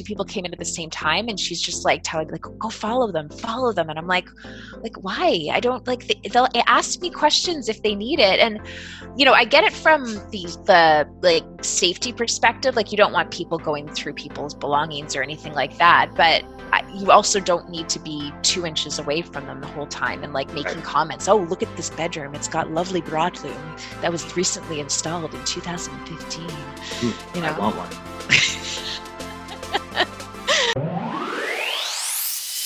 two people came in at the same time and she's just like telling me like go follow them follow them and i'm like like why? I don't like they, they'll ask me questions if they need it and you know i get it from the the like safety perspective like you don't want people going through people's belongings or anything like that but you also don't need to be two inches away from them the whole time and like making right. comments oh look at this bedroom it's got lovely broadloom that was recently installed in 2015 mm, you know? i want one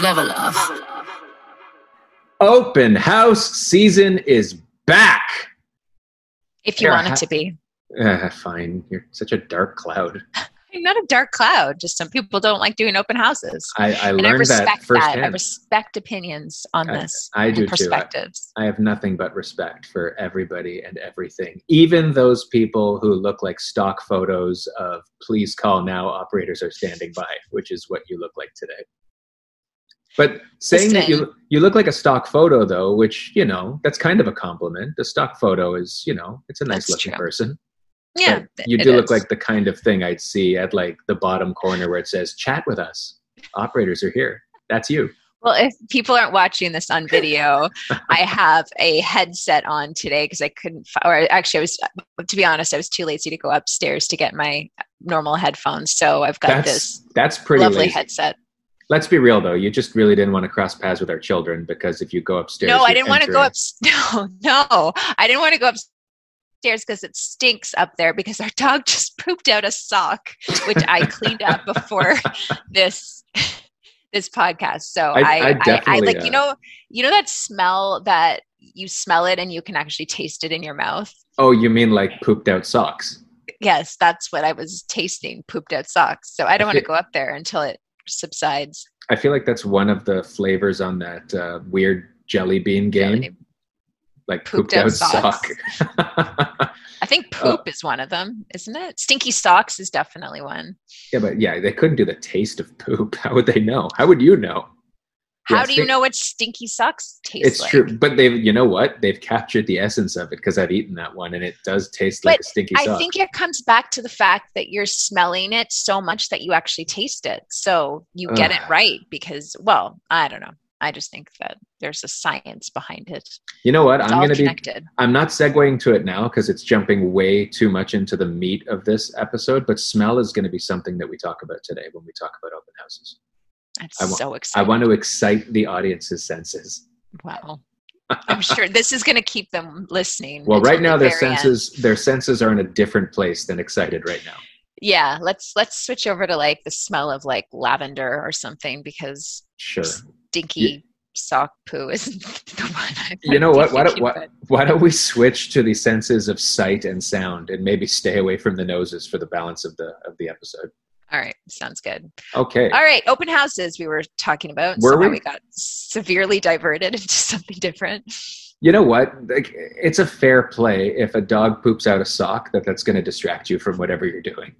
Level up. Open house season is back. If you want it to be. Uh, fine. You're such a dark cloud. I'm not a dark cloud. Just some people don't like doing open houses. I, I learned I respect that. That. I respect opinions on I, this. I do perspectives. too. I, I, have nothing but respect for everybody and everything, even those people who look like stock photos of "Please call now." Operators are standing by, which is what you look like today. But saying that you you look like a stock photo, though, which you know that's kind of a compliment. The stock photo is, you know, it's a nice looking true. person. Yeah, you do look is. like the kind of thing I'd see at like the bottom corner where it says "Chat with us." Operators are here. That's you. Well, if people aren't watching this on video, I have a headset on today because I couldn't. Or actually, I was to be honest, I was too lazy to go upstairs to get my normal headphones. So I've got that's, this. That's pretty lovely lazy. headset. Let's be real though. You just really didn't want to cross paths with our children because if you go upstairs, no, I didn't want to go up. No, no, I didn't want to go upstairs upstairs because it stinks up there because our dog just pooped out a sock, which I cleaned up before this this podcast. So I, I, I, I like uh, you know you know that smell that you smell it and you can actually taste it in your mouth. Oh, you mean like pooped out socks? Yes, that's what I was tasting, pooped out socks. So I don't want to go up there until it subsides. I feel like that's one of the flavors on that uh, weird jelly bean game. Jelly like pooped, pooped out, out sock. I think oh. poop is one of them, isn't it? Stinky socks is definitely one. Yeah, but yeah, they couldn't do the taste of poop. How would they know? How would you know? How yeah, do you know what stinky socks taste it's like? true, but they've you know what? They've captured the essence of it because I've eaten that one and it does taste but like a stinky I sock. I think it comes back to the fact that you're smelling it so much that you actually taste it. So you get it right because well, I don't know. I just think that there's a science behind it. You know what? It's I'm going to be. I'm not segueing to it now because it's jumping way too much into the meat of this episode. But smell is going to be something that we talk about today when we talk about open houses. I'm so excited. I want to excite the audience's senses. Wow. I'm sure this is going to keep them listening. Well, right now their senses end. their senses are in a different place than excited right now. Yeah, let's let's switch over to like the smell of like lavender or something because sure stinky yeah. sock poo isn't the one. I you know what? Why don't, why, why don't we switch to the senses of sight and sound, and maybe stay away from the noses for the balance of the of the episode? All right, sounds good. Okay. All right, open houses we were talking about. Were we? we got severely diverted into something different. You know what? Like, it's a fair play if a dog poops out a sock that that's going to distract you from whatever you're doing.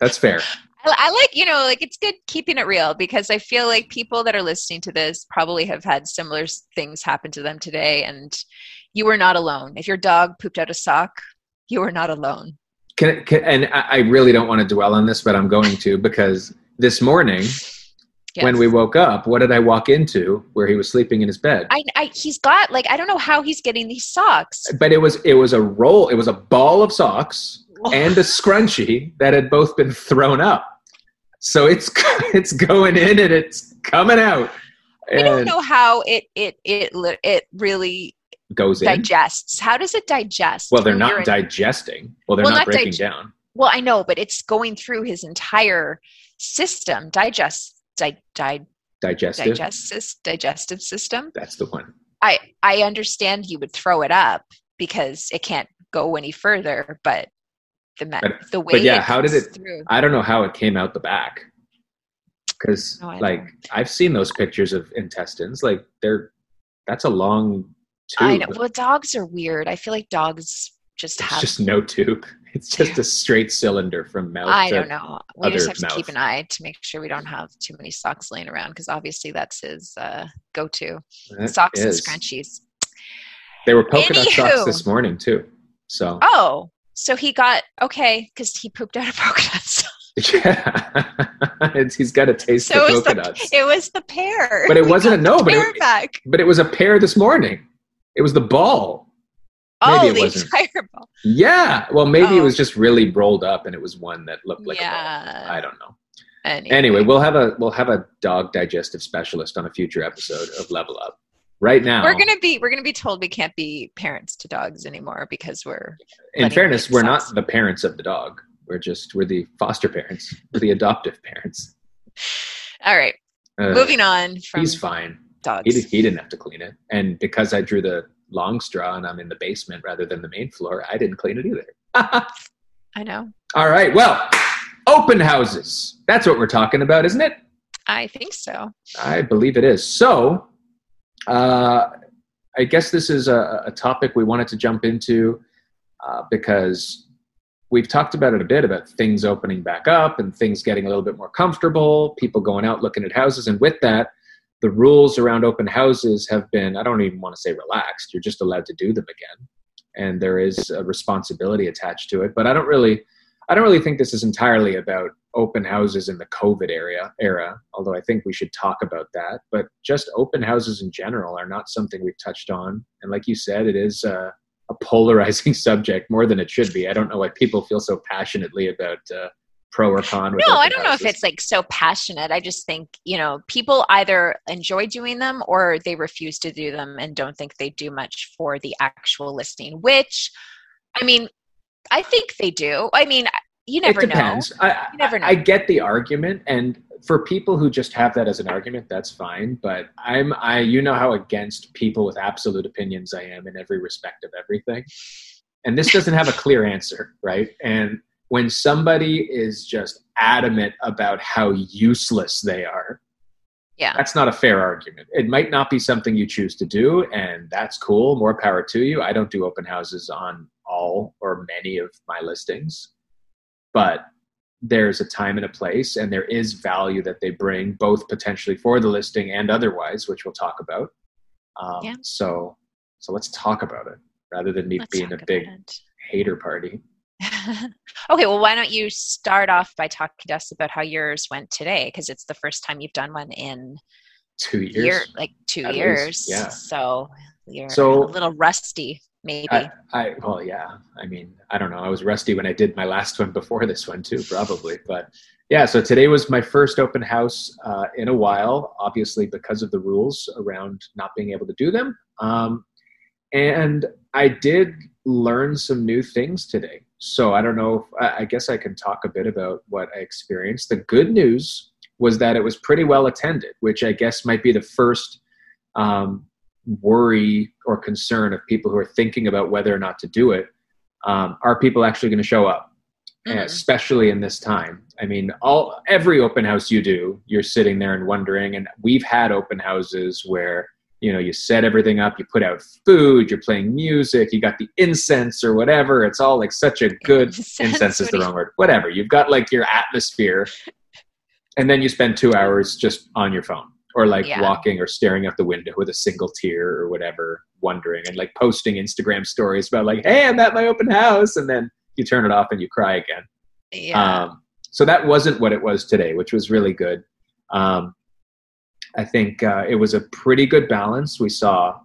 That's fair. I like, you know, like it's good keeping it real because I feel like people that are listening to this probably have had similar things happen to them today, and you were not alone. If your dog pooped out a sock, you were not alone. Can, can, and I really don't want to dwell on this, but I'm going to because this morning Yes. when we woke up what did i walk into where he was sleeping in his bed I, I, he's got like i don't know how he's getting these socks but it was it was a roll it was a ball of socks and a scrunchie that had both been thrown up so it's it's going in and it's coming out. And I don't know how it it it it really goes digests. In. How does it digest? Well, they're not digesting. Well, they're well, not, not, breaking dig- down. Well, I know, but it's going through his entire system. Digest, di, di, digestive, digestive, digestive system. That's the one. I I understand he would throw it up because it can't go any further, but the But- the way. but yeah, it how did it- Through. I don't know how it came out the back. Because No, like don't. I've seen those pictures of intestines. Like they're that's a long tube. I know. Well, dogs are weird. I feel like dogs just It's have. just no tube. It's just a straight cylinder from mouth. I don't know. We just have to keep an eye to make sure we don't have too many socks laying around because obviously that's his uh, go-to. That Socks and scrunchies. They were polka dot socks this morning too. So Oh, so he got okay because he pooped out a polka yeah, he's got a taste So of it polka dots. it was the pear. But it We wasn't a- no, but it- back. But it was a pear this morning. It was the ball. Oh, maybe it the wasn't. entire ball. Yeah. Well, maybe it Oh. was just really rolled up, and it was one that looked like a ball. I don't know. Anyway, Anyway, we'll have a we'll have a dog digestive specialist on a future episode of Level Up. Right now, we're gonna be we're gonna be told we can't be parents to dogs anymore because we're in fairness, we're not the parents of the dog. We're just we're the foster parents. We're the adoptive parents. all right. Uh, moving on from He's fine. dogs. He, he didn't have to clean it, and because I drew the long straw and I'm in the basement rather than the main floor, I didn't clean it either. I know. All right. Well, open houses. That's what we're talking about, isn't it? I think so. I believe it is. So, uh, I guess this is a, a topic we wanted to jump into uh, because we've talked about it a bit about things opening back up and things getting a little bit more comfortable, people going out looking at houses. And with that, the rules around open houses have been, I don't even want to say relaxed, you're just allowed to do them again. And there is a responsibility attached to it. But I don't really. I don't really think this is entirely about open houses in the COVID area era, although I think we should talk about that. But just open houses in general are not something we've touched on. And like you said, it is uh, a polarizing subject more than it should be. I don't know why people feel so passionately about uh, pro or con. With No, I don't know if it's like so passionate. I just think, you know, people either enjoy doing them or they refuse to do them and don't think they do much for the actual listing, which I mean, I think they do. I mean, you never it depends. I, You never know. I, I get the argument, and for people who just have that as an argument, that's fine. But I'm, I, you know how against people with absolute opinions I am in every respect of everything, and this doesn't have a clear answer, right? And when somebody is just adamant about how useless they are, Yeah. that's not a fair argument. It might not be something you choose to do, and that's cool. More power to you. I don't do open houses on all or many of my listings, but there's a time and a place, and there is value that they bring, both potentially for the listing and otherwise, which we'll talk about. Um, Yeah. So, so let's talk about it rather than me Let's being a big it. hater party. okay, well, why don't you start off by talking to us about how yours went today? Because it's the first time you've done one in Two years. year, like two years. least, yeah. So you're So- a little rusty, maybe. I, I well yeah. I mean i don't know. I was rusty when i did my last one before this one too probably. But yeah so today was my first open house uh, in a while obviously because of the rules around not being able to do them. Um, and i did learn some new things today. So i don't know if, I, guess i can talk a bit about what i experienced. The good news was that it was pretty well attended which i guess might be the first um, worry or concern of people who are thinking about whether or not to do it um, are people actually going to show up? Mhm. especially in this time. I mean all every open house you do you're sitting there and wondering and we've had open houses where you know you set everything up you put out food you're playing music you got the incense or whatever. It's all like such a good incense is the wrong word. Whatever. You've got like your atmosphere and then you spend two hours just on your phone or like Yeah. walking or staring out the window with a single tear or whatever wondering and like posting instagram stories about like hey i'm at my open house and then you turn it off and you cry again Yeah. um, so that wasn't what it was today which was really good um, i think uh, it was a pretty good balance we saw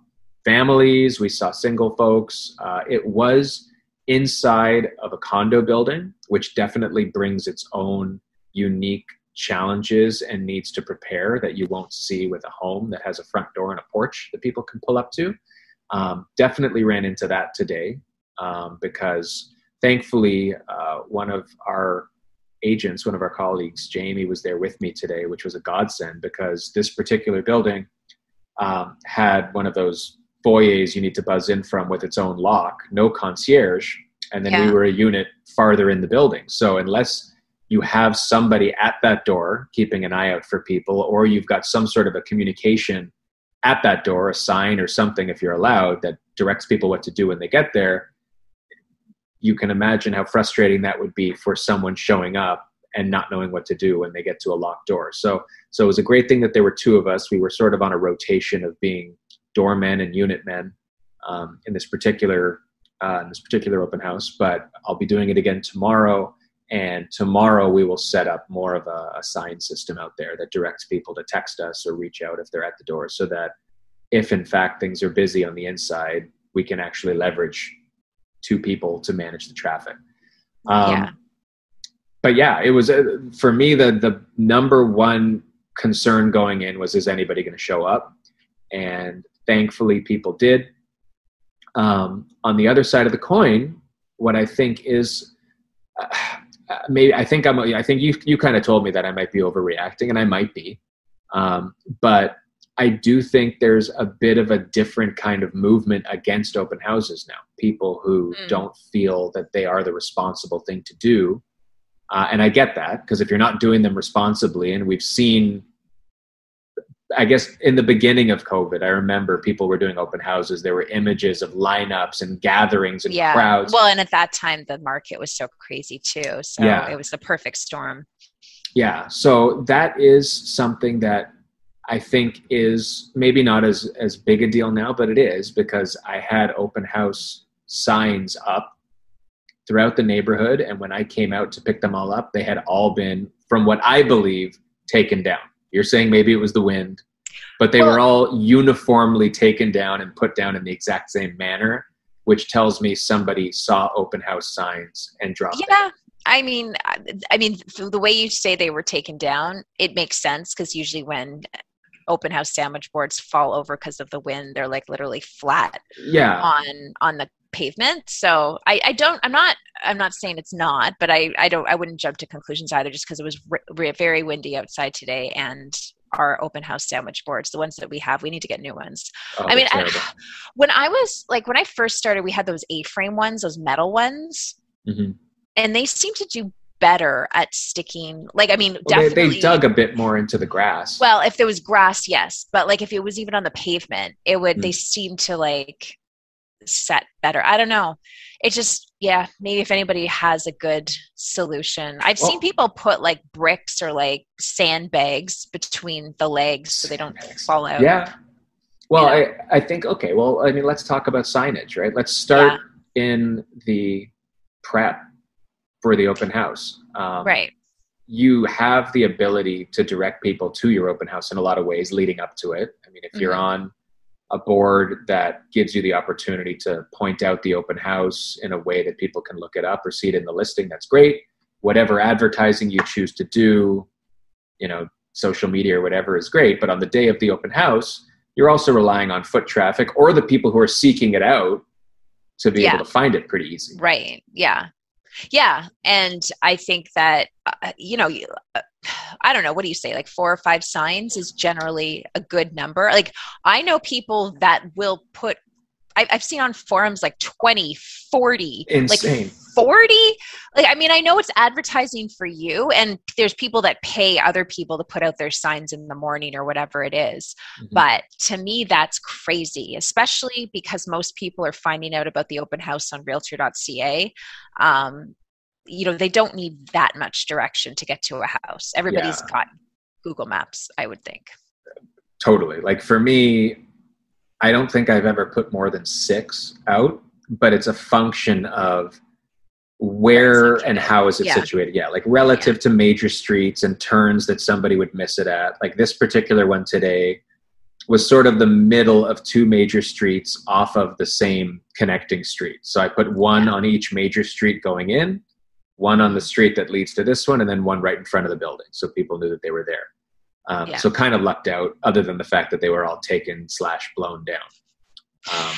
families we saw single folks uh, it was inside of a condo building which definitely brings its own unique challenges and needs to prepare that you won't see with a home that has a front door and a porch that people can pull up to um, definitely ran into that today um, because thankfully uh, one of our agents one of our colleagues jamie was there with me today which was a godsend because this particular building um, had one of those foyers you need to buzz in from with its own lock no concierge and then Yeah. we were a unit farther in the building. So unless you have somebody at that door keeping an eye out for people, or you've got some sort of a communication at that door, a sign or something, if you're allowed, that directs people what to do when they get there, you can imagine how frustrating that would be for someone showing up and not knowing what to do when they get to a locked door. So, so it was a great thing that there were two of us. We were sort of on a rotation of being doormen and unit men um, in this particular uh, in this particular open house. But I'll be doing it again tomorrow, and tomorrow we will set up more of a, a sign system out there that directs people to text us or reach out if they're at the door, so that if in fact things are busy on the inside, we can actually leverage two people to manage the traffic. Um, Yeah. But yeah, it was uh, for me the the number one concern going in was is anybody going to show up, and thankfully people did. Um, on the other side of the coin, what I think is uh, uh, maybe I think I'm I think you you kind of told me that I might be overreacting, and I might be, um, but I do think there's a bit of a different kind of movement against open houses now. People who Mm. don't feel that they are the responsible thing to do. Uh, and I get that because if you're not doing them responsibly, and we've seen, I guess in the beginning of COVID, I remember people were doing open houses. There were images of lineups and gatherings and yeah. crowds. Well, and at that time, the market was so crazy too. So Yeah. it was the perfect storm. Yeah, so that is something that I think is maybe not as as big a deal now, but it is because I had open house signs up throughout the neighborhood, and when I came out to pick them all up, they had all been, from what I believe, taken down. You're saying maybe it was the wind, but they were all uniformly taken down and put down in the exact same manner, which tells me somebody saw open house signs and dropped them. Yeah. I mean, I- I mean, the way you say they were taken down, it makes sense because usually when open house sandwich boards fall over because of the wind, they're like literally flat Yeah, on on the pavement. So I, I don't. I'm not. I'm not saying it's not, but I I don't. I wouldn't jump to conclusions either, just because it was re- re- very windy outside today and. Our open house sandwich boards, the ones that we have, we need to get new ones. Oh, I mean, I, when I was like, when I first started, we had those A-frame ones, those metal ones, Mhm. and they seem to do better at sticking. Like, I mean, Well, they, definitely. they dug a bit more into the grass. well, if there was grass, yes, but like if it was even on the pavement, it would. Mm. They seem to like set better. I don't know. It just, yeah, maybe if anybody has a good solution. I've seen people put like bricks or like sandbags between the legs so they don't fall out. yeah. Well, know? I, I think, okay, well, I mean, let's talk about signage, right? Let's start in the prep for the open house. Um, Right. You have the ability to direct people to your open house in a lot of ways leading up to it. I mean, if you're Mhm. on a board that gives you the opportunity to point out the open house in a way that people can look it up or see it in the listing, that's great. Whatever advertising you choose to do, you know, social media or whatever is great. But on the day of the open house, you're also relying on foot traffic or the people who are seeking it out to be Yeah. able to find it pretty easy. Right. Yeah. Yeah. And I think that, uh, you know, you- uh, I don't know, what do you say? Like four or five signs is generally a good number. Like I know people that will put, I've seen on forums like 20, 40, Insane. like 40. Like, I mean, I know it's advertising for you, and there's people that pay other people to put out their signs in the morning or whatever it is. Mhm. But to me, that's crazy, especially because most people are finding out about the open house on realtor.ca. Um, you know, they don't need that much direction to get to a house. Everybody's Yeah. got Google Maps, I would think. Totally. Like for me, I don't think I've ever put more than six out, but it's a function of where and how is it Yeah. situated. Yeah, like relative to major streets and turns that somebody would miss it at. Like this particular one today was sort of the middle of two major streets off of the same connecting street. So I put one Yeah. on each major street going in, one on the street that leads to this one, and then one right in front of the building. So people knew that they were there. Um, Yeah. So kind of lucked out, other than the fact that they were all taken slash blown down. Um,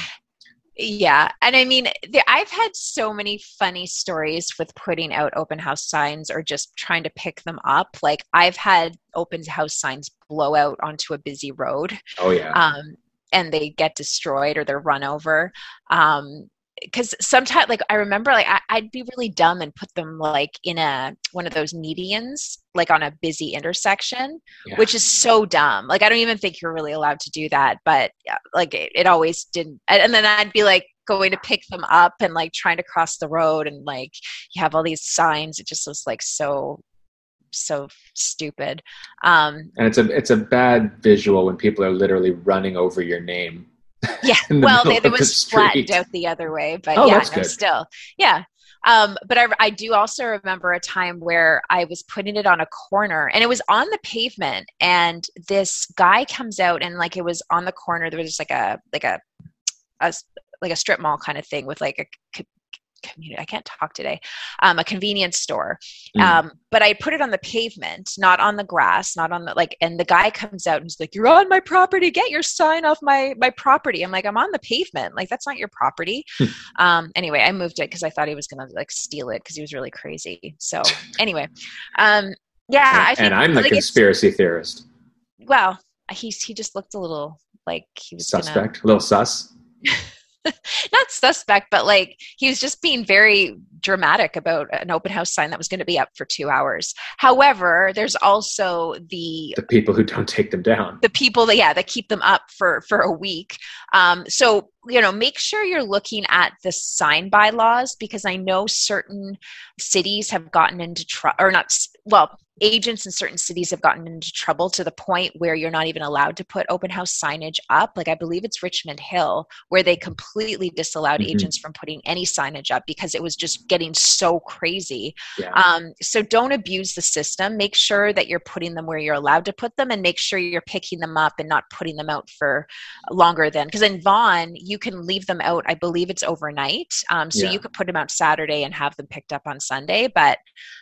Yeah, and I mean, the, I've had so many funny stories with putting out open house signs or just trying to pick them up. Like I've had open house signs blow out onto a busy road, oh yeah, um, and they get destroyed or they're run over. Um, because sometimes like i remember like I, i'd be really dumb and put them like in a one of those medians like on a busy intersection Yeah. which is so dumb like i don't even think you're really allowed to do that but yeah, like it, it always didn't and and then i'd be like going to pick them up and like trying to cross the road and like you have all these signs it just was like so so stupid um and it's a it's a bad visual when people are literally running over your name. Yeah. The well middle they, of they the was flattened out the other way but Oh, yeah no still. Yeah. Um, but I, I do also remember a time where I was putting it on a corner and it was on the pavement and this guy comes out and like it was on the corner there was just like a like a, a like a strip mall kind of thing with like a community I can't talk today um, a convenience store Mm. um, but I put it on the pavement, not on the grass, not on the like. And the guy comes out and he's like, "You're on my property. Get your sign off my my property." I'm like, "I'm on the pavement. Like that's not your property." Hmm. um, anyway, I moved it because I thought he was gonna like steal it because he was really crazy. So anyway, um, yeah, I think and I'm the like, conspiracy theorist. well, he's he just looked a little like he was gonna Suspect, a little sus. not suspect, but like he was just being very dramatic about an open house sign that was going to be up for two hours. However, there's also the The people who don't take them down. the people that yeah that keep them up for for a week. Um, so you know, make sure you're looking at the sign bylaws because I know certain cities have gotten into trouble, or not. Well, agents in certain cities have gotten into trouble to the point where you're not even allowed to put open house signage up. Like I believe it's Richmond Hill, where they completely disallowed Mhm. agents from putting any signage up because it was just getting so crazy. Yeah. Um, so don't abuse the system. Make sure that you're putting them where you're allowed to put them, and make sure you're picking them up and not putting them out for longer than. Because in Vaughan, you can leave them out. I believe it's overnight, um, so Yeah. you could put them out Saturday and have them picked up on Sunday. But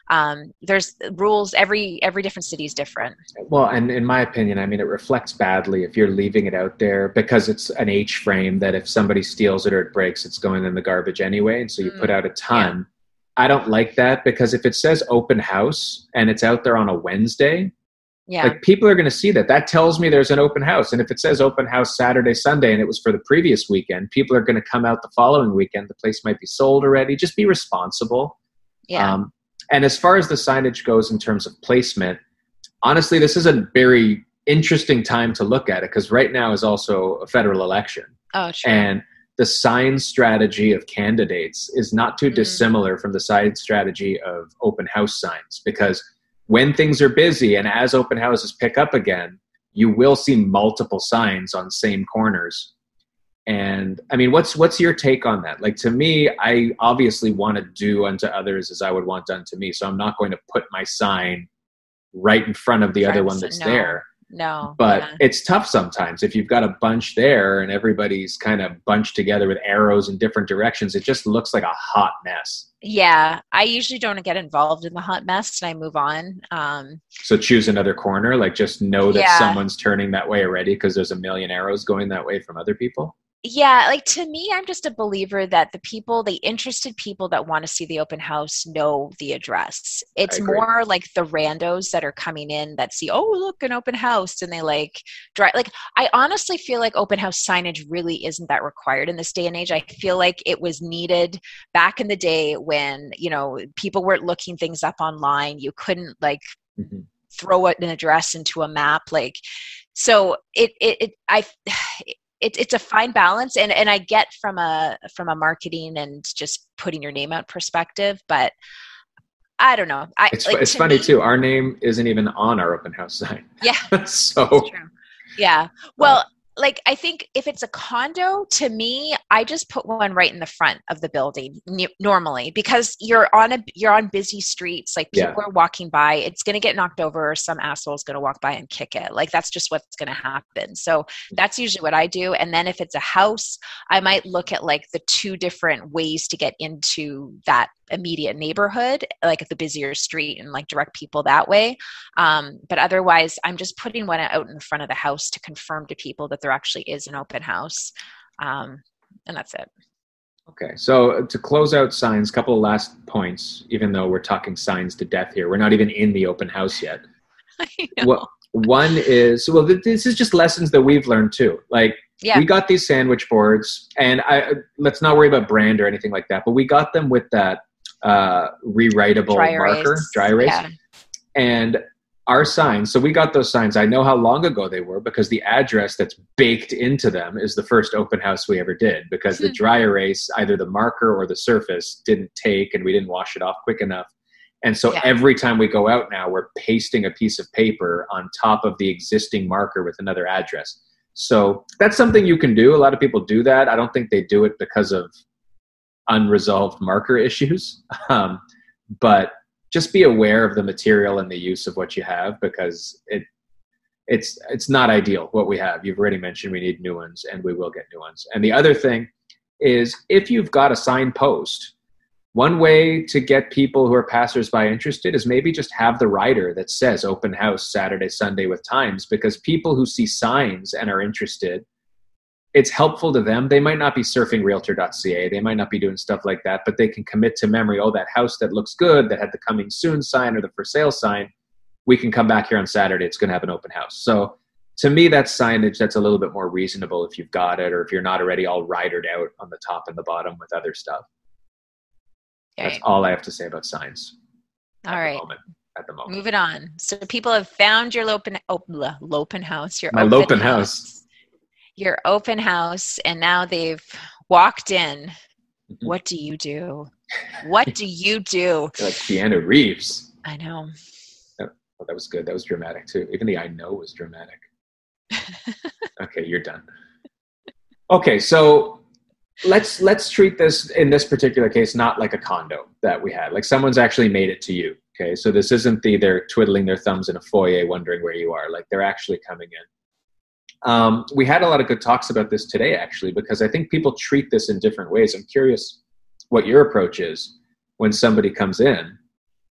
um, there's rules. Every every different city is different. Well, and in my opinion, I mean, it reflects badly if you're leaving it out there because it's an H frame that if somebody steals it or it breaks, it's going in the garbage anyway. And so you Mm, put out a ton. I don't like that because if it says open house and it's out there on a Wednesday, Yeah. like people are going to see that. That tells me there's an open house. And if it says open house Saturday, Sunday, and it was for the previous weekend, people are going to come out the following weekend. The place might be sold already. Just be responsible. yeah. Um, and as far as the signage goes in terms of placement, honestly, this is a very interesting time to look at it because right now is also a federal election. oh, true. And the sign strategy of candidates is not too Mhm. dissimilar from the sign strategy of open house signs because when things are busy and as open houses pick up again, you will see multiple signs on same corners. And I mean, what's what's your take on that? Like to me, I obviously want to do unto others as I would want done to me. So I'm not going to put my sign right in front of the Front other one that's no. there no. but yeah. it's tough sometimes if you've got a bunch there and everybody's kind of bunched together with arrows in different directions it just looks like a hot mess yeah, I usually don't get involved in the hot mess and I move on. Um, so choose another corner like just know that Yeah. someone's turning that way already because there's a million arrows going that way from other people yeah like to me i'm just a believer that the people the interested people that want to see the open house know the address. It's more like the randos that are coming in that see oh look an open house and they like drive like i honestly feel like open house signage really isn't that required in this day and age. I feel like it was needed back in the day when you know people weren't looking things up online. You couldn't like Mhm. throw an address into a map like so it it, it i it, it's a fine balance and and i get from a from a marketing and just putting your name out perspective but i don't know. I it's, like, it's to funny me- too our name isn't even on our open house sign. Yeah so yeah. Well like i think if it's a condo to me i just put one right in the front of the building n- normally because you're on a you're on busy streets like people Yeah. are walking by it's going to get knocked over or some asshole's going to walk by and kick it like that's just what's going to happen so mm. that's usually what i do and then if it's a house i might look at like the two different ways to get into that immediate neighborhood like the busier street and like direct people that way um, but otherwise i'm just putting one out in front of the house to confirm to people that there actually is an open house um, and that's it Okay, so to close out signs, couple of last points. Even though we're talking signs to death here, we're not even in the open house yet. What one is well, th- this is just lessons that we've learned too. Like Yeah. we got these sandwich boards, and I let's not worry about brand or anything like that. But we got them with that uh, rewritable Dry marker, erase. dry erase, Yeah. and our signs. So we got those signs. I know how long ago they were because the address that's baked into them is the first open house we ever did. Because the Hmm. dry erase, either the marker or the surface, didn't take, and we didn't wash it off quick enough. And so Yeah. every time we go out now, we're pasting a piece of paper on top of the existing marker with another address. So that's something you can do. A lot of people do that. I don't think they do it because of unresolved marker issues. Um, but just be aware of the material and the use of what you have because it it's it's not ideal what we have. You've already mentioned we need new ones and we will get new ones. And the other thing is if you've got a signpost, one way to get people who are passersby interested is maybe just have the rider that says open house Saturday, Sunday with times because people who see signs and are interested, it's helpful to them. They might not be surfing realtor.ca, they might not be doing stuff like that, but they can commit to memory oh, that house that looks good, that had the coming soon sign or the for sale sign, we can come back here on Saturday. It's going to have an open house. So to me, that's signage that's a little bit more reasonable if you've got it or if you're not already all ridered out on the top and the bottom with other stuff. That's all I have to say about signs. All right. at. The moment, at the moment. Moving on. So people have found your Lopen, oh, Lopen house. Your My open Lopen house. Your open house, and now they've walked in. Mhm. What do you do? What do you do? Like Keanu Reeves. I know. Oh, that was good. That was dramatic too. Even the I know was dramatic. okay, you're done. Okay, so let's let's treat this in this particular case not like a condo that we had. Like someone's actually made it to you. Okay, so this isn't the they're twiddling their thumbs in a foyer wondering where you are. Like they're actually coming in. Um, we had a lot of good talks about this today, actually, because I think people treat this in different ways. I'm curious what your approach is when somebody comes in.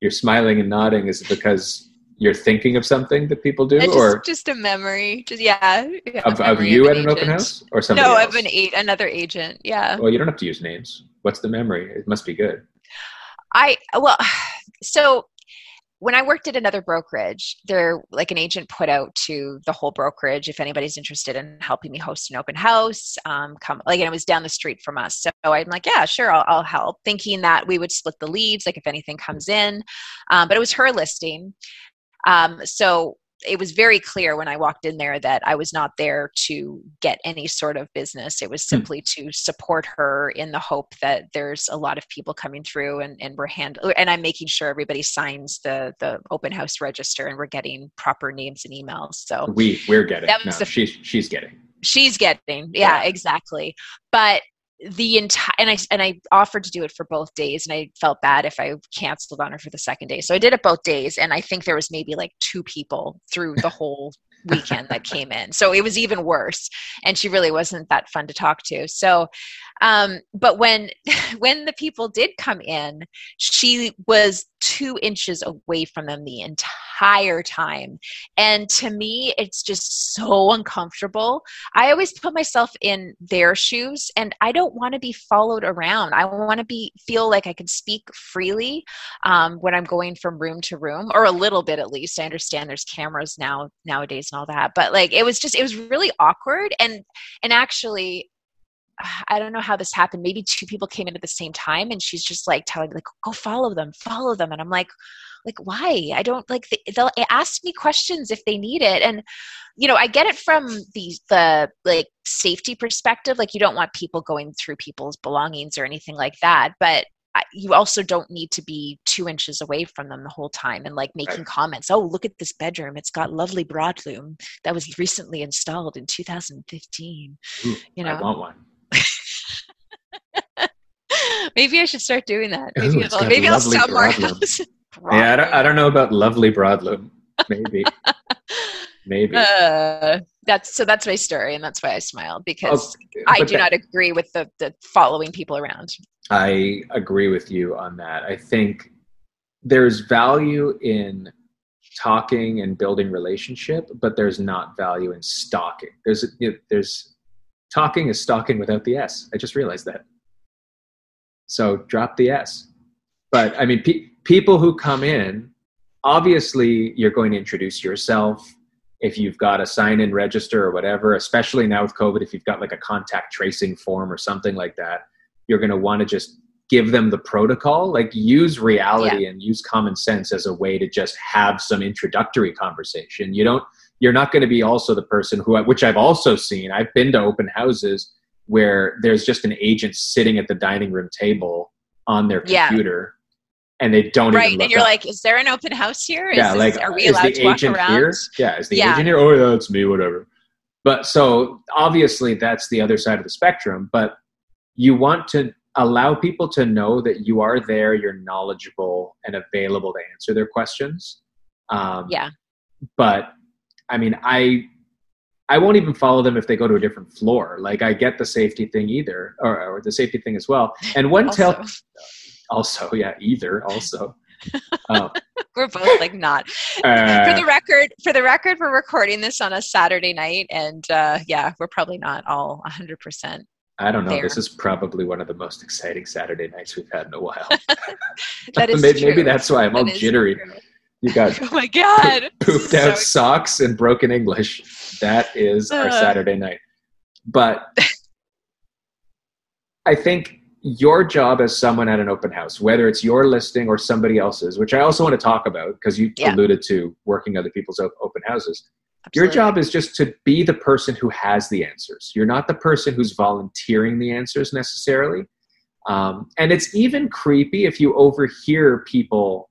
You're smiling and nodding. Is it because you're thinking of something that people do, It's or just, just a memory. Just yeah. yeah, of, of you an at an open house, or something? No, else? of an eight, another agent. Yeah. Well, you don't have to use names. What's the memory? It must be good. I well, so when I worked at another brokerage, there like an agent put out to the whole brokerage if anybody's interested in helping me host an open house, um, come like and it was down the street from us. So I'm like, yeah, sure, I'll, I'll help, thinking that we would split the leads, like if anything comes in. Um, but it was her listing, um, so it was very clear when I walked in there that I was not there to get any sort of business. It was hmm. simply to support her in the hope that there's a lot of people coming through and, and we're hand and I'm making sure everybody signs the the open house register and we're getting proper names and emails. So We we're getting. That no, was the- she's she's getting. she's getting yeah, Yeah. exactly but the entire and i and i offered to do it for both days and i felt bad if i canceled on her for the second day. So i did it both days and i think there was maybe like two people through the whole weekend that came in. So it was even worse and she really wasn't that fun to talk to. So um but when when the people did come in she was two inches away from them the entire time and to me it's just so uncomfortable I always put myself in their shoes and I don't want to be followed around. I want to be feel like I can speak freely um, when I'm going from room to room or a little bit at least. I understand there's cameras now nowadays and all that, but like it was just it was really awkward and and actually I don't know how this happened. Maybe two people came in at the same time and she's just like telling me like go follow them, follow them and I'm like like why? I don't like they, they'll ask me questions if they need it and you know, I get it from the the like safety perspective. Like you don't want people going through people's belongings or anything like that, but you also don't need to be two inches away from them the whole time and like making Right. comments. Oh, look at this bedroom; it's got lovely broadloom that was recently installed in 2015. Ooh, You I know. want one. maybe I should start doing that. Maybe, it's I'll, maybe I'll sell more houses. Yeah, I don't, I don't know about lovely broadloom. Maybe, maybe. Uh, that's so. That's my story, and that's why I smiled because Okay, I do that- not agree with the the following people around. I agree with you on that. I think there's value in talking and building relationship, but there's not value in stalking. There's there's talking is stalking without the s. I just realized that. So drop the s. But I mean, pe- people who come in, obviously, you're going to introduce yourself if you've got a sign in register or whatever, especially now with COVID, if you've got like a contact tracing form or something like that, you're going to want to just give them the protocol, like use reality yeah. and use common sense as a way to just have some introductory conversation. You don't, you're not going to be also the person who, which I've also seen, I've been to open houses where there's just an agent sitting at the dining room table on their computer and they don't right and you're up. like is there an open house here? Is yeah this, like are we allowed to walk around? here? yeah is the yeah. agent here? Oh yeah it's me whatever. But so obviously that's the other side of the spectrum but you want to allow people to know that you are there you're knowledgeable and available to answer their questions. Um, yeah. but i mean i i won't even follow them if they go to a different floor like i get the safety thing either or, or the safety thing as well and one tell also yeah either also um, we're both like not uh, for the record for the record we're recording this on a saturday night and uh, yeah we're probably not all 100% I don't know. There. This is probably one of the most exciting Saturday nights we've had in a while. that is maybe, true. maybe that's why I'm that all jittery. True. You got oh my god, pooped so out socks and broken English. That is uh. our Saturday night. But I think your job as someone at an open house, whether it's your listing or somebody else's, which I also want to talk about because you yeah. alluded to working other people's open houses. Absolutely. Your job is just to be the person who has the answers. You're not the person who's volunteering the answers necessarily. Um, and it's even creepy if you overhear people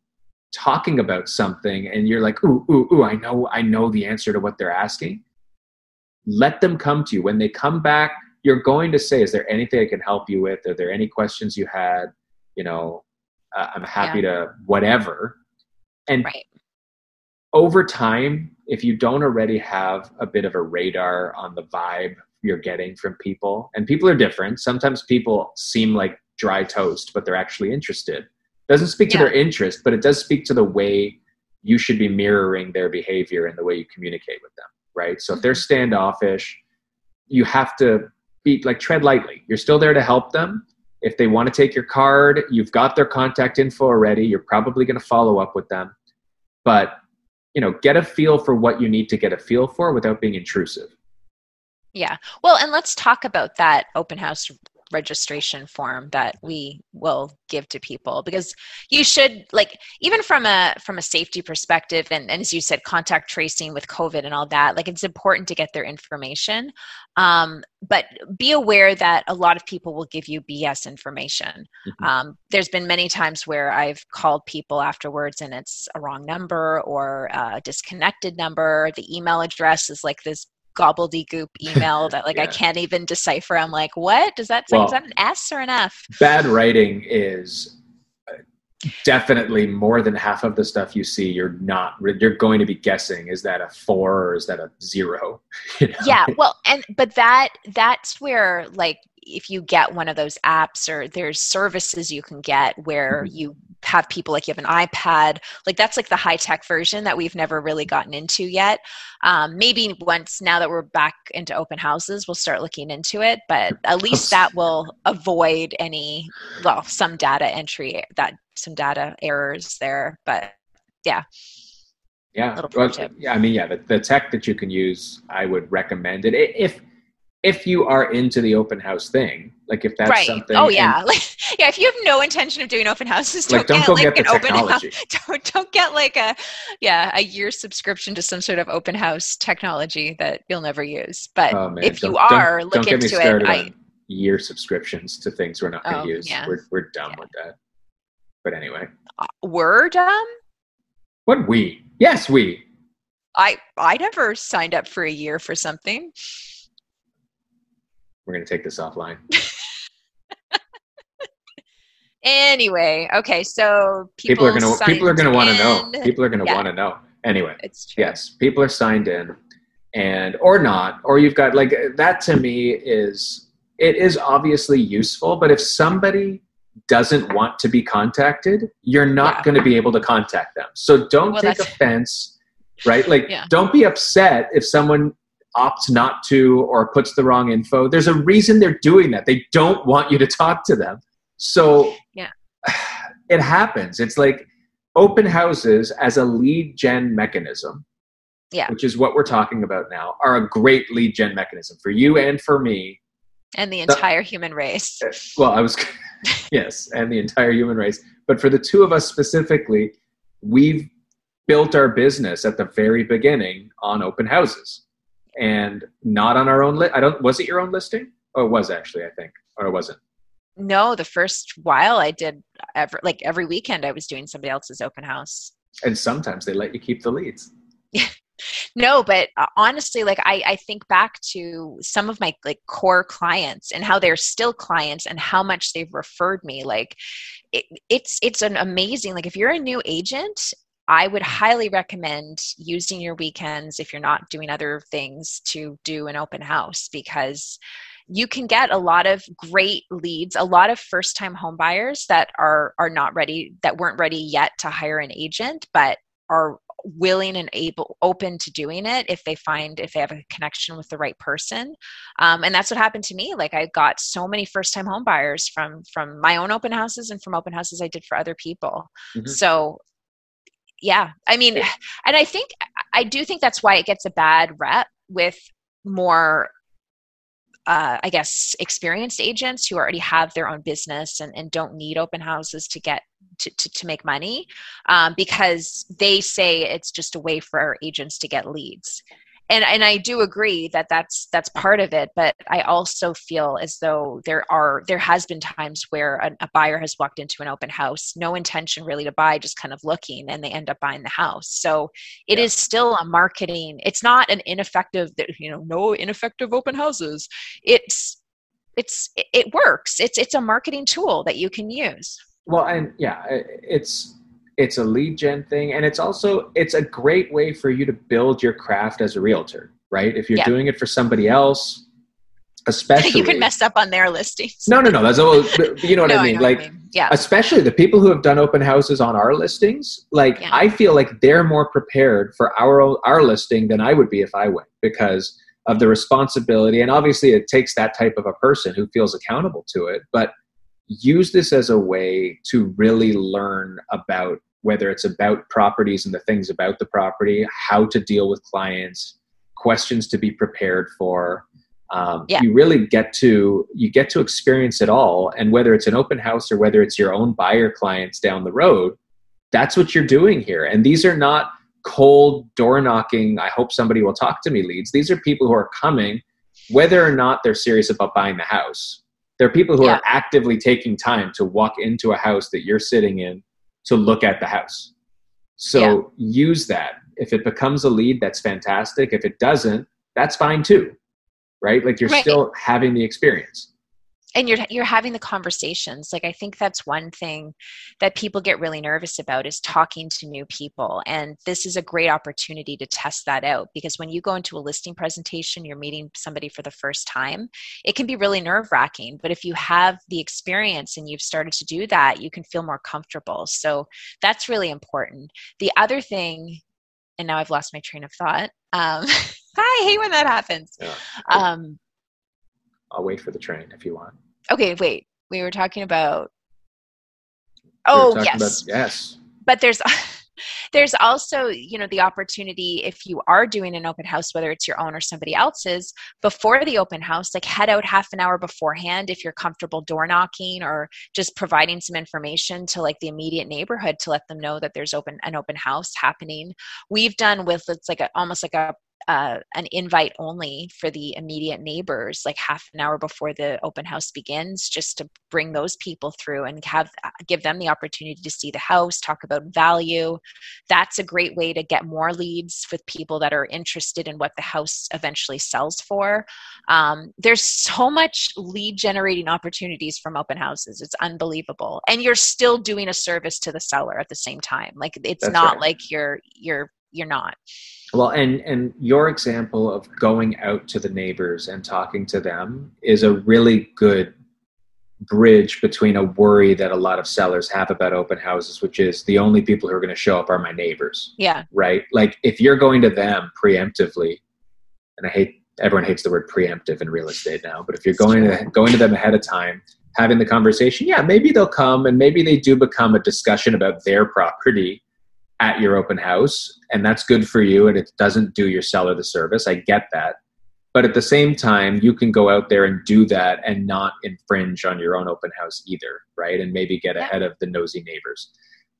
talking about something and you're like, ooh, ooh, ooh, I know, I know the answer to what they're asking. Let them come to you. When they come back you're going to say, is there anything I can help you with? Are there any questions you had? You know, uh, I'm happy yeah. to whatever. And right. over time, if you don't already have a bit of a radar on the vibe you're getting from people, and people are different. Sometimes people seem like dry toast, but they're actually interested. Doesn't speak to yeah. their interest, but it does speak to the way you should be mirroring their behavior and the way you communicate with them, right? So if they're mm-hmm. standoffish, you have to be like tread lightly. You're still there to help them. If they want to take your card, you've got their contact info already. You're probably going to follow up with them. But, you know, get a feel for what you need to get a feel for without being intrusive. Yeah. Well, and let's talk about that open house registration form that we will give to people because you should like even from a from a safety perspective and, and as you said contact tracing with covid and all that like it's important to get their information. Um, but be aware that a lot of people will give you bs information. Mm-hmm. um, there's been many times where i've called people afterwards and it's a wrong number or a disconnected number. The email address is like this gobbledygook email that like yeah. I can't even decipher. I'm like, what does that say? Well, is that an S or an F? Bad writing is definitely more than half of the stuff you see. You're not. You're going to be guessing. Is that a four or is that a zero? You know? Yeah. Well, and but that that's where like if you get one of those apps or there's services you can get where mm-hmm. you have people like you have an iPad, like that's like the high tech version that we've never really gotten into yet. Um, maybe once now that we're back into open houses, we'll start looking into it, but at least that will avoid any, well, some data entry, that some data errors there. But yeah. Yeah. Well, yeah. I mean, yeah, the, the tech that you can use, I would recommend it. If, if you are into the open house thing, like if that's right. something. Oh yeah, and, like yeah. If you have no intention of doing open houses, don't, like, don't get, go like, get an open house. Don't don't get like a yeah a year subscription to some sort of open house technology that you'll never use. But oh, if don't, you are, don't, look into it. I, year subscriptions to things we're not going to oh, use. Yeah. We're we're done yeah. with that. But anyway, uh, we're done. What we? Yes, we. I I never signed up for a year for something. We're going to take this offline. anyway, okay, so people, people are going to people are going to want to know. People are going to yeah. want to know. Anyway, it's true. yes, people are signed in, and or not, or you've got like that. To me, is it is obviously useful, but if somebody doesn't want to be contacted, you're not yeah. going to be able to contact them. So don't well, take offense, right? Like, yeah. don't be upset if someone opts not to or puts the wrong info, there's a reason they're doing that. They don't want you to talk to them. So yeah. it happens. It's like open houses as a lead gen mechanism Yeah. which is what we're talking about now, are a great lead gen mechanism for you and for me. And the entire human race. Well, I was, yes, and the entire human race. But for the two of us specifically, we've built our business at the very beginning on open houses and not on our own list. I don't, was it your own listing? Oh, it was actually, I think, or it wasn't. No, the first while I did ever like every weekend I was doing somebody else's open house. And sometimes they let you keep the leads. No, but uh, honestly, like I, I think back to some of my like core clients and how they're still clients and how much they've referred me. Like it, it's it's an amazing. Like if you're a new agent, I would highly recommend using your weekends if you're not doing other things to do an open house because you can get a lot of great leads a lot of first time home buyers that are are not ready that weren't ready yet to hire an agent but are willing and able open to doing it if they find if they have a connection with the right person. Um, and that's what happened to me. Like i got so many first time home buyers from from my own open houses and from open houses i did for other people. Mhm. so yeah. I mean and i think i do think that's why it gets a bad rep with more uh, I guess experienced agents who already have their own business and, and don't need open houses to get to, to, to make money um, because they say it's just a way for our agents to get leads and and I do agree that that's that's part of it but I also feel as though there are there has been times where a, a buyer has walked into an open house no intention really to buy just kind of looking and they end up buying the house. So it is Yeah. still a marketing it's not an ineffective you know no ineffective open houses. It's it's it- it works. It's it's a marketing tool that you can use. Well, and yeah, it's it's a lead gen thing, and it's also it's a great way for you to build your craft as a realtor, right? If you're Yeah. doing it for somebody else, especially you can mess up on their listings No, no, no. That's all. You know what No, I mean? know like, you mean. yeah especially the people who have done open houses on our listings. Like, Yeah. I feel like they're more prepared for our our listing than I would be if I went because of the responsibility. And obviously, it takes that type of a person who feels accountable to it. But use this as a way to really learn about whether it's about properties and the things about the property, how to deal with clients, questions to be prepared for. Um, Yeah. You really get to you get to experience it all, and whether it's an open house or whether it's your own buyer clients down the road, that's what you're doing here. And these are not cold door knocking. I hope somebody will talk to me leads. These are people who are coming, whether or not they're serious about buying the house. They're people who Yeah. are actively taking time to walk into a house that you're sitting in to look at the house. So use that. If it becomes a lead, that's fantastic. If it doesn't, that's fine too. Right? Like you're Right. still having the experience. And you're you're having the conversations like i think that's one thing that people get really nervous about is talking to new people and this is a great opportunity to test that out because when you go into a listing presentation you're meeting somebody for the first time it can be really nerve wracking but if you have the experience and you've started to do that you can feel more comfortable so that's really important the other thing and now i've lost my train of thought um, i hate when that happens Yeah. um, I'll wait for the train if you want. okay wait we were talking about We oh talking yes about- yes. but there's there's also you know the opportunity if you are doing an open house whether it's your own or somebody else's before the open house like head out half an hour beforehand if you're comfortable door knocking or just providing some information to like the immediate neighborhood to let them know that there's open an open house happening we've done with it's like a, almost like a uh, an invite only for the immediate neighbors like half an hour before the open house begins just to bring those people through and have give them the opportunity to see the house talk about value. That's a great way to get more leads with people that are interested in what the house eventually sells for. Um, there's so much lead generating opportunities from open houses. It's unbelievable. And you're still doing a service to the seller at the same time. Like it's That's not right. like you're you're you're not Well, and and your example of going out to the neighbors and talking to them is a really good bridge between a worry that a lot of sellers have about open houses, which is the only people who are going to show up are my neighbors, yeah. Right? Like if you're going to them preemptively, and I hate everyone hates the word preemptive in real estate now, but if you're going to going to them ahead of time, having the conversation, yeah, maybe they'll come and maybe they do become a discussion about their property at your open house and that's good for you and it doesn't do your seller the service. I get that. But at the same time you can go out there and do that and not infringe on your own open house either right? And maybe get Yeah. ahead of the nosy neighbors.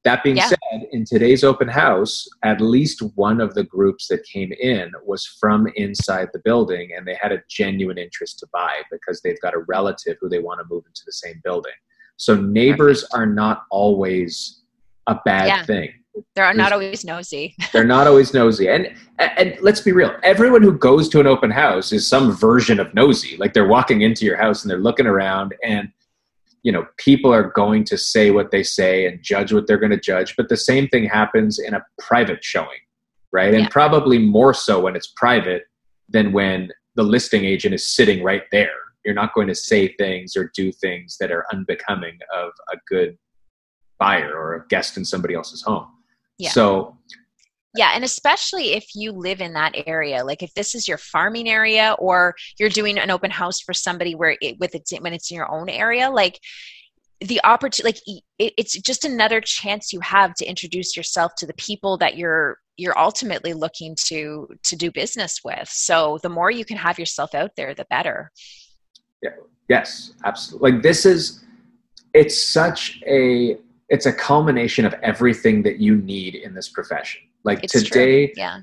That being Yeah. said in today's open house at least one of the groups that came in was from inside the building and they had a genuine interest to buy because they've got a relative who they want to move into the same building. So neighbors are not always a bad Yeah. thing They're not always nosy. they're not always nosy. And, and let's be real, everyone who goes to an open house is some version of nosy. Like they're walking into your house and they're looking around and you know, people are going to say what they say and judge what they're going to judge, but the same thing happens in a private showing, right? And Yeah. probably more so when it's private than when the listing agent is sitting right there. You're not going to say things or do things that are unbecoming of a good buyer or a guest in somebody else's home. Yeah. So Yeah, and especially if you live in that area, like if this is your farming area or you're doing an open house for somebody where it with it's when it's in your own area, like the opportunity, like it, it's just another chance you have to introduce yourself to the people that you're you're ultimately looking to to do business with. So the more you can have yourself out there, the better. Yeah. Yes, absolutely. Like this is it's such a it's a culmination of everything that you need in this profession. Like It's today true. Yeah.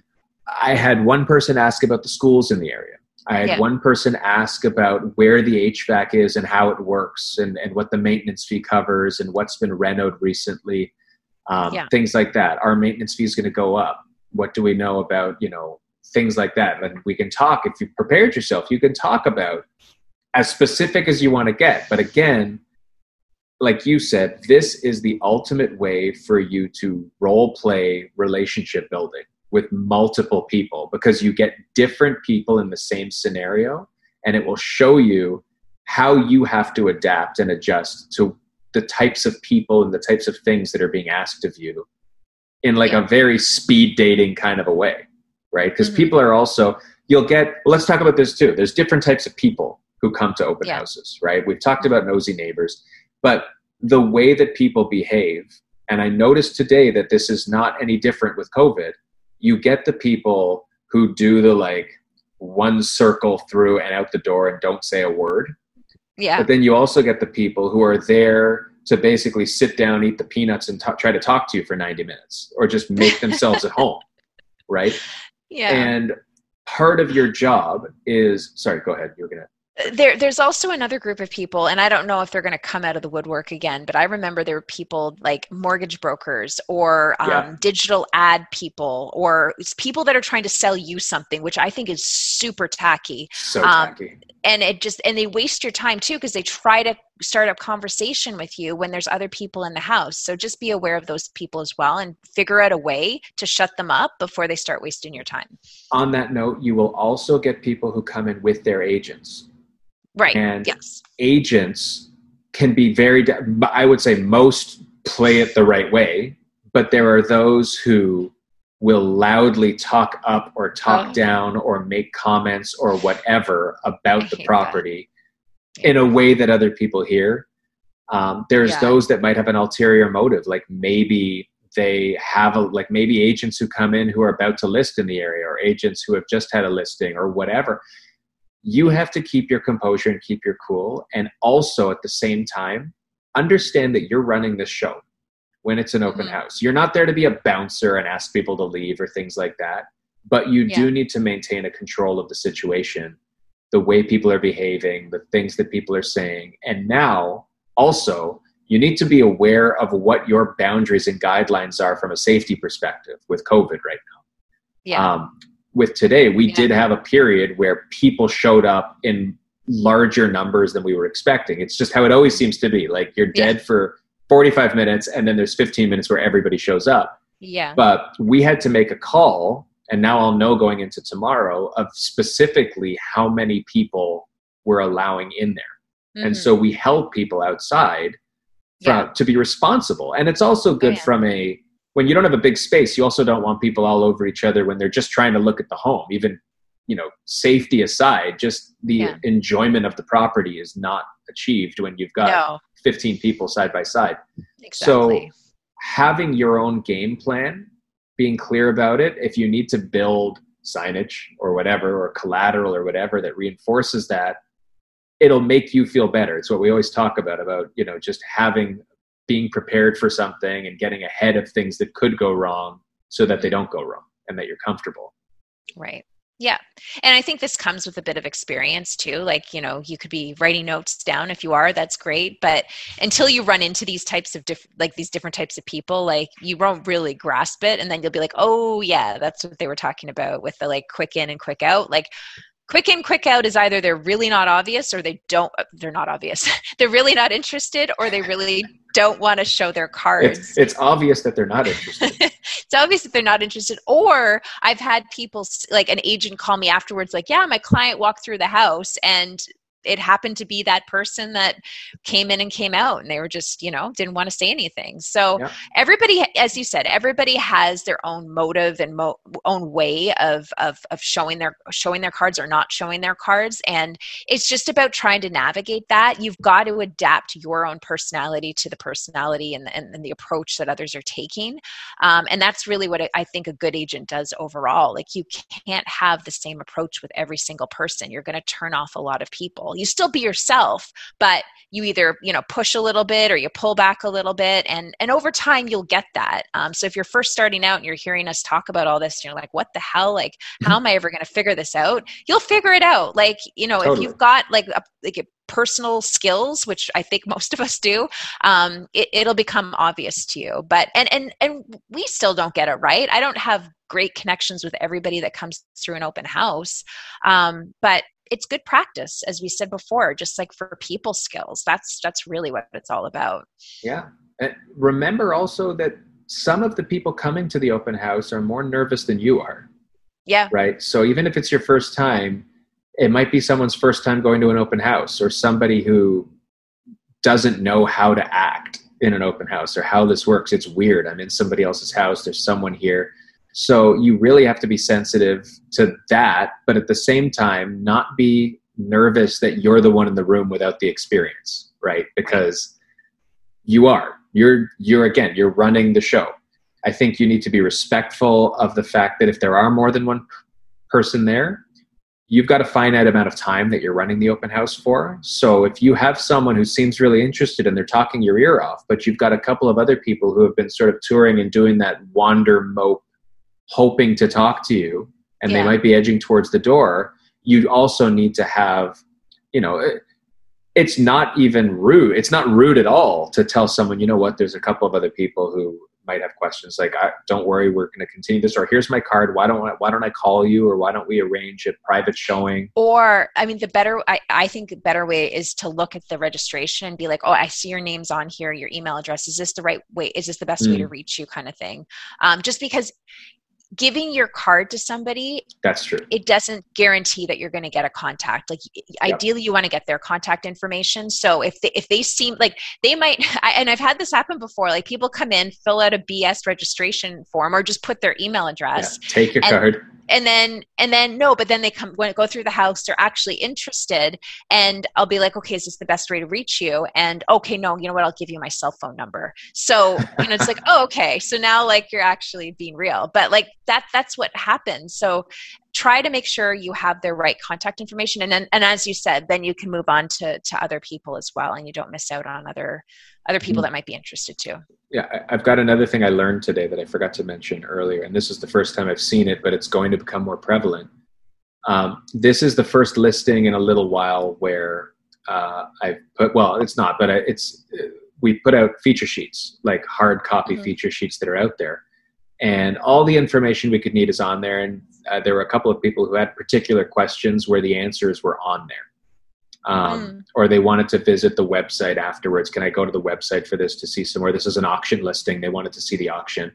I had one person ask about the schools in the area. I had Yeah. one person ask about where the HVAC is and how it works and, and what the maintenance fee covers and what's been renoed recently. Um, Yeah. Things like that. Our maintenance fee is going to go up. What do we know about, you know, things like that? And we can talk, if you've prepared yourself, you can talk about as specific as you want to get. But again, like you said, this is the ultimate way for you to role play relationship building with multiple people because you get different people in the same scenario and it will show you how you have to adapt and adjust to the types of people and the types of things that are being asked of you in like Yeah. a very speed dating kind of a way right because Mhm. people are also you'll get well, let's talk about this too there's different types of people who come to open Yeah. houses right we've talked about nosy neighbors but the way that people behave and i noticed today that this is not any different with covid you get the people who do the like one circle through and out the door and don't say a word Yeah. but then you also get the people who are there to basically sit down eat the peanuts and ta- try to talk to you for 90 minutes or just make themselves at home right Yeah. and part of your job is sorry go ahead you're gonna there there's also another group of people and i don't know if they're going to come out of the woodwork again but i remember there were people like mortgage brokers or um, Yeah. digital ad people or it's people that are trying to sell you something which i think is super tacky. So Um, tacky. and it just and they waste your time too because they try to start a conversation with you when there's other people in the house. So just be aware of those people as well and figure out a way to shut them up before they start wasting your time. On that note you will also get people who come in with their agents right And- yes. agents can be very i would say most play it the right way but there are those who will loudly talk up or talk Oh. down or make comments or whatever I about the property in a way that other people hear. Um, there's Yeah. those that might have an ulterior motive like maybe they have a like maybe agents who come in who are about to list in the area or agents who have just had a listing or whatever you have to keep your composure and keep your cool. And also at the same time understand that you're running this show when it's an open Mhm. house. You're not there to be a bouncer and ask people to leave or things like that but you Yeah. do need to maintain a control of the situation the way people are behaving the things that people are saying. And now also you need to be aware of what your boundaries and guidelines are from a safety perspective with covid right now. Yeah. Um, with today, we Yeah. did have a period where people showed up in larger numbers than we were expecting. It's just how it always seems to be. Like you're Yeah. dead for 45 minutes, and then there's 15 minutes where everybody shows up. yeah But we had to make a call, and now I'll know going into tomorrow of specifically how many people we're allowing in there. And Mhm. so we held people outside from, Yeah. to be responsible. And it's also good yeah. from a when you don't have a big space, you also don't want people all over each other when they're just trying to look at the home. Even you know, safety aside, just the Yeah. enjoyment of the property is not achieved when you've got no 15 people side by side. exactly So having your own game plan being clear about it. If you need to build signage or whatever, or collateral or whatever that reinforces that, it'll make you feel better. It's what we always talk about, about, you know, just having, being prepared for something and getting ahead of things that could go wrong so that they don't go wrong and that you're comfortable. Right. Yeah. And I think this comes with a bit of experience too. Like, you know, you could be writing notes down if you are, that's great. But until you run into these types of different, like these different types of people, like you won't really grasp it. And then you'll be like, oh, yeah, that's what they were talking about with the like quick in and quick out. Like, quick in quick out is either they're really not obvious or they don't uh, they're not obvious. They're really not interested or they really don't want to show their cards. it's, it's obvious that they're not interested. It's obvious that they're not interested or i've had people like an agent call me afterwards like yeah my client walked through the house and it happened to be that person that came in and came out and they were just you know didn't want to say anything. So yeah. everybody as you said everybody has their own motive and mo- own way of, of of showing their showing their cards or not showing their cards and it's just about trying to navigate that. You've got to adapt your own personality to the personality and, and, and the approach that others are taking um, and that's really what i think a good agent does overall. Like you can't have the same approach with every single person. You're going to turn off a lot of people you still be yourself, but you either you know push a little bit or you pull back a little bit, and and over time you'll get that. Um, so if you're first starting out and you're hearing us talk about all this, you're like, what the hell? Like, how am I ever going to figure this out? You'll figure it out. Like, you know, totally. if you've got like a, like a personal skills which i think most of us do um, it, will become obvious to you but and and and we still don't get it right i don't have great connections with everybody that comes through an open house um, but it's good practice as we said before just like for people skills. That's that's really what it's all about. Yeah. And remember also that some of the people coming to the open house are more nervous than you are. Yeah. Right? So even if it's your first time it might be someone's first time going to an open house or somebody who doesn't know how to act in an open house or how this works. It's weird. I'm in somebody else's house. There's someone here so you really have to be sensitive to that, but at the same time, not be nervous that you're the one in the room without the experience, right? Because you are. You're you're again, you're running the show. I think you need to be respectful of the fact that if there are more than one person there, you've got a finite amount of time that you're running the open house for. So if you have someone who seems really interested and they're talking your ear off, but you've got a couple of other people who have been sort of touring and doing that wander mope hoping to talk to you and yeah. they might be edging towards the door you also need to have you know it's not even rude it's not rude at all to tell someone you know what there's a couple of other people who might have questions like don't worry we're going to continue this or here's my card why don't I, why don't I call you or why don't we arrange a private showing or I mean the better I, I think the better way is to look at the registration and be like oh I see your name's on here your email address is this the right way is this the best mm. way to mm. reach you kind of thing um, just because giving your card to somebody that's true it doesn't guarantee that you're going to get a contact like yep. ideally you want to get their contact information so if they, if they seem like they might I, and i've had this happen before like people come in fill out a bs registration form or just put their email address yeah. take your and, card and then and then no but then they come when go through the house they're actually interested and i'll be like okay is this the best way to reach you? And okay no you know what? I'll give you my cell phone number. So you know it's like oh okay. So now like you're actually being real. But like that that's what happens so try to make sure you have their right contact information and then and as you said then you can move on to to other people as well and you don't miss out on other other people mm-hmm. that might be interested too yeah i've got another thing i learned today that i forgot to mention earlier and this is the first time i've seen it but it's going to become more prevalent um, this is the first listing in a little while where uh, i put well it's not but it's we put out feature sheets like hard copy mm-hmm. feature sheets that are out there and all the information we could need is on there and uh, there were a couple of people who had particular questions where the answers were on there um, mm. or they wanted to visit the website afterwards can i go to the website for this to see somewhere this is an auction listing they wanted to see the auction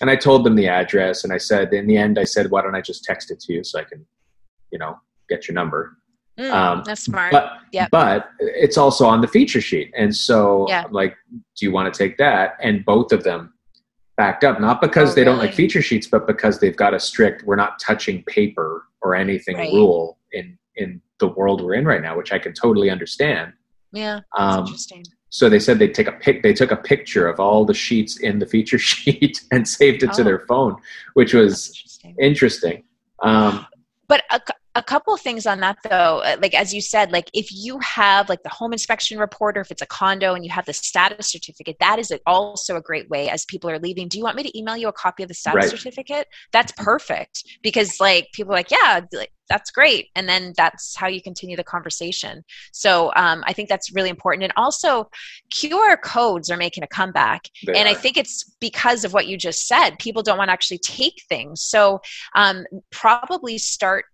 and i told them the address and i said in the end i said why don't i just text it to you so i can you know get your number Mm, um, that's smart. But, yep. but it's also on the feature sheet. And so yeah. I'm like, do you want to take that? And both of them backed up, not because oh, they really? don't like feature sheets, but because they've got a strict "we're not touching paper or anything" right. rule in in the world we're in right now, which I can totally understand. Yeah, um, interesting. So they said they take a pic. They took a picture of all the sheets in the feature sheet and saved it to Oh. their phone, which was Interesting. interesting. Um, But cou- a couple of things on that though, uh, like as you said, like if you have like the home inspection report or if it's a condo and you have the status certificate, that is also a great way as people are leaving. Do you want me to email you a copy of the status Right. certificate? That's perfect because like people are like, yeah, like, that's great. And then that's how you continue the conversation. So um, I think that's really important. And also QR codes are making a comeback they and I think it's because of what you just said. People don't want to actually take things. So um, probably start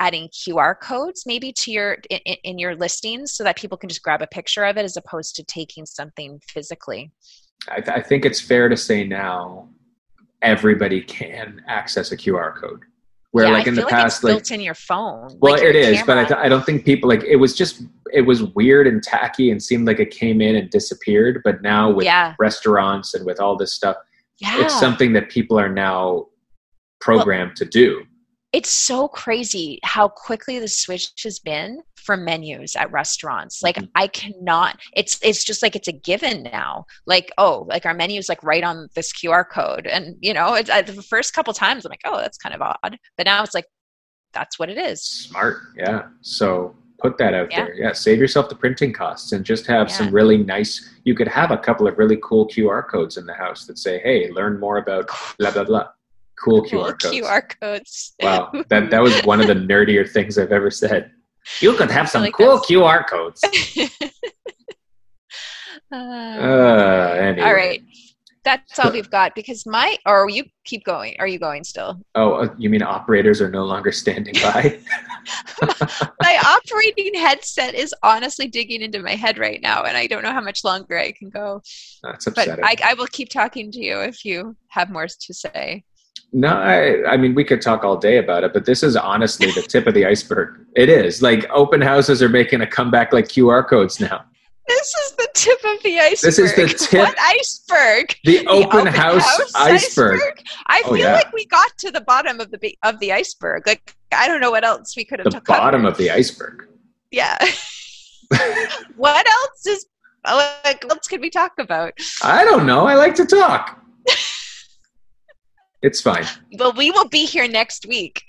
adding QR codes maybe to your in, in your listings so that people can just grab a picture of it as opposed to taking something physically. I, th- I think it's fair to say now everybody can access a QR code. Where yeah, like I in the like past, it's like built in your phone. well, like it is, but I, th- I don't think people like it was just it was weird and tacky and seemed like it came in and disappeared. But now with yeah, restaurants and with all this stuff, yeah. it's something that people are now programmed to do. It's so crazy how quickly the switch has been for menus at restaurants like Mhm. i cannot it's it's just like it's a given now like oh like our menu's like right on this qr code and you know it's uh, the first couple times i'm like oh that's kind of odd but now it's like that's what it is Smart, yeah. So put that out Yeah. there. Yeah, save yourself the printing costs and just have some really nice. You could have a couple of really cool QR codes in the house that say, "Hey, learn more about blah blah blah." Cool Cool QR codes. qr codes Wow, that that was one of the nerdier things I've ever said. You could have some like cool. QR codes. Uh, Uh, anyway. all right that's all we've got because my or you keep going are you going still Oh, uh, you mean operators are no longer standing by? my operating headset is honestly digging into my head right now and i don't know how much longer i can go That's but upsetting. I, I will keep talking to you if you have more to say No, I, I mean, we could talk all day about it, but this is honestly the tip of the iceberg. It is. Like, open houses are making a comeback like QR codes now. this is the tip of the iceberg This is the tip- what iceberg The, The open, house, iceberg. i Oh, feel yeah. like we got to the bottom of the of the iceberg like i don't know what else we could have The bottom covered. of the iceberg. yeah what else is like, what else could we talk about I don't know. I like to talk. it's fine. But we will be here next week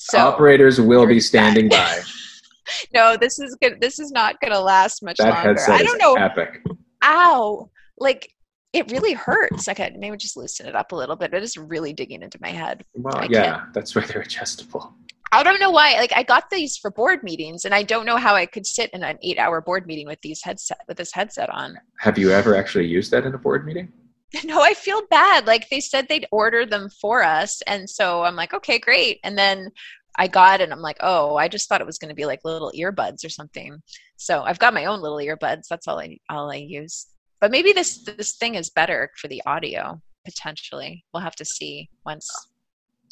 so Operators will be standing by. no this is good this is not gonna last much That longer headset i don't know epic. ow like it really hurts okay maybe just loosen it up a little bit But it is really digging into my head Well, I yeah, that's why they're adjustable. i don't know why like i got these for board meetings and i don't know how i could sit in an eight hour board meeting with these headset with this headset on Have you ever actually used that in a board meeting? no i feel bad. Like they said they'd order them for us and so i'm like okay great. And then i got it and i'm like oh i just thought it was going to be like little earbuds or something. So i've got my own little earbuds that's all i all i use. But maybe this this thing is better for the audio potentially. We'll have to see once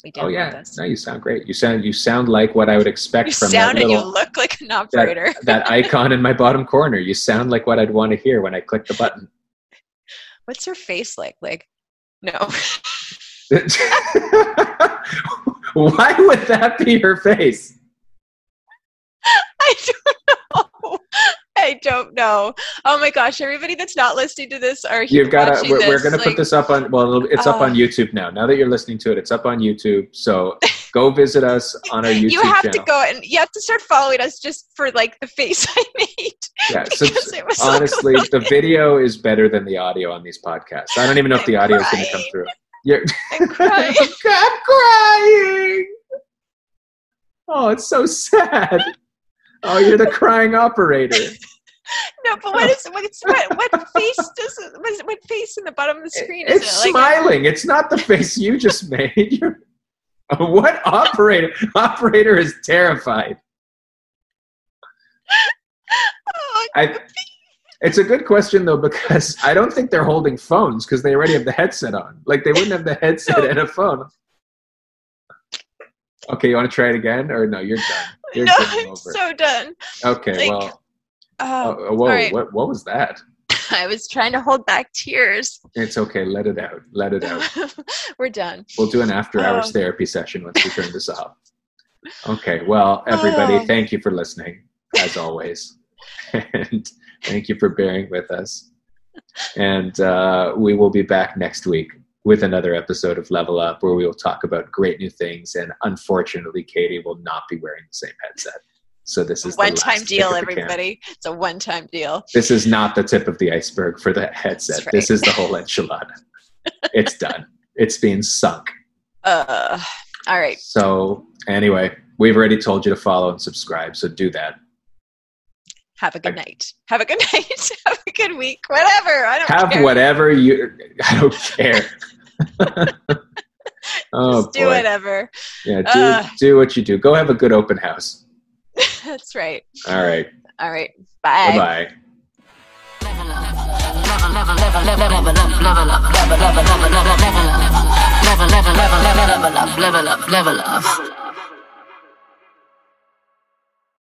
we download Oh yeah, this. No, you sound great. You sound you sound like what I would expect from you from sound that and you look like an operator. that icon in my bottom corner. You sound like what I'd want to hear when I click the button. What's your face like like no Why would that be her face? I don't know. I don't know. Oh my gosh! Everybody that's not listening to this are You've got to. We're, we're going to put this up on. Well, it's up Oh. on YouTube now. Now that you're listening to it, it's up on YouTube. So go visit us on our YouTube you have channel. to go and you have to start following us just for like the face I made. Yeah, so- was like, honestly, the video is better than the audio on these podcasts. I don't even know if the audio is going to come through. You're, I'm crying. I'm crying. Oh, it's so sad. Oh, you're the crying operator. no, but what is what, what, what face does it, what, is, what face in the bottom of the screen It's is it? Like, smiling. It's not the face you just made. You're, what operator? Operator is terrified. oh, I. It's a good question though because I don't think they're holding phones because they already have the headset on. Like they wouldn't have the headset No. and a phone. Okay, you want to try it again, or no? You're done. You're no, I'm so done. okay, like, well, Oh, uh, whoa, sorry. what what was that? I was trying to hold back tears. It's okay. Let it out. Let it out. We're done. We'll do an after hours Um, therapy session once we turn this off. Okay. Well, everybody, Oh. thank you for listening, as always. and Thank you for bearing with us. And uh, we will be back next week with another episode of Level Up where we will talk about great new things. And unfortunately, Katie will not be wearing the same headset. So this is one time deal, everybody. It's a one time deal. This is not the tip of the iceberg for the headset. Right. This is the whole enchilada. it's done. It's being sunk. Uh, all right. So anyway, we've already told you to follow and subscribe. So do that. Have a good I, night. Have a good night. Have a good week. Whatever. I don't have care. whatever you. I don't care. Oh, Just do boy. whatever. Yeah, do uh, do what you do. Go have a good open house. That's right. All right. All right. Bye. Bye.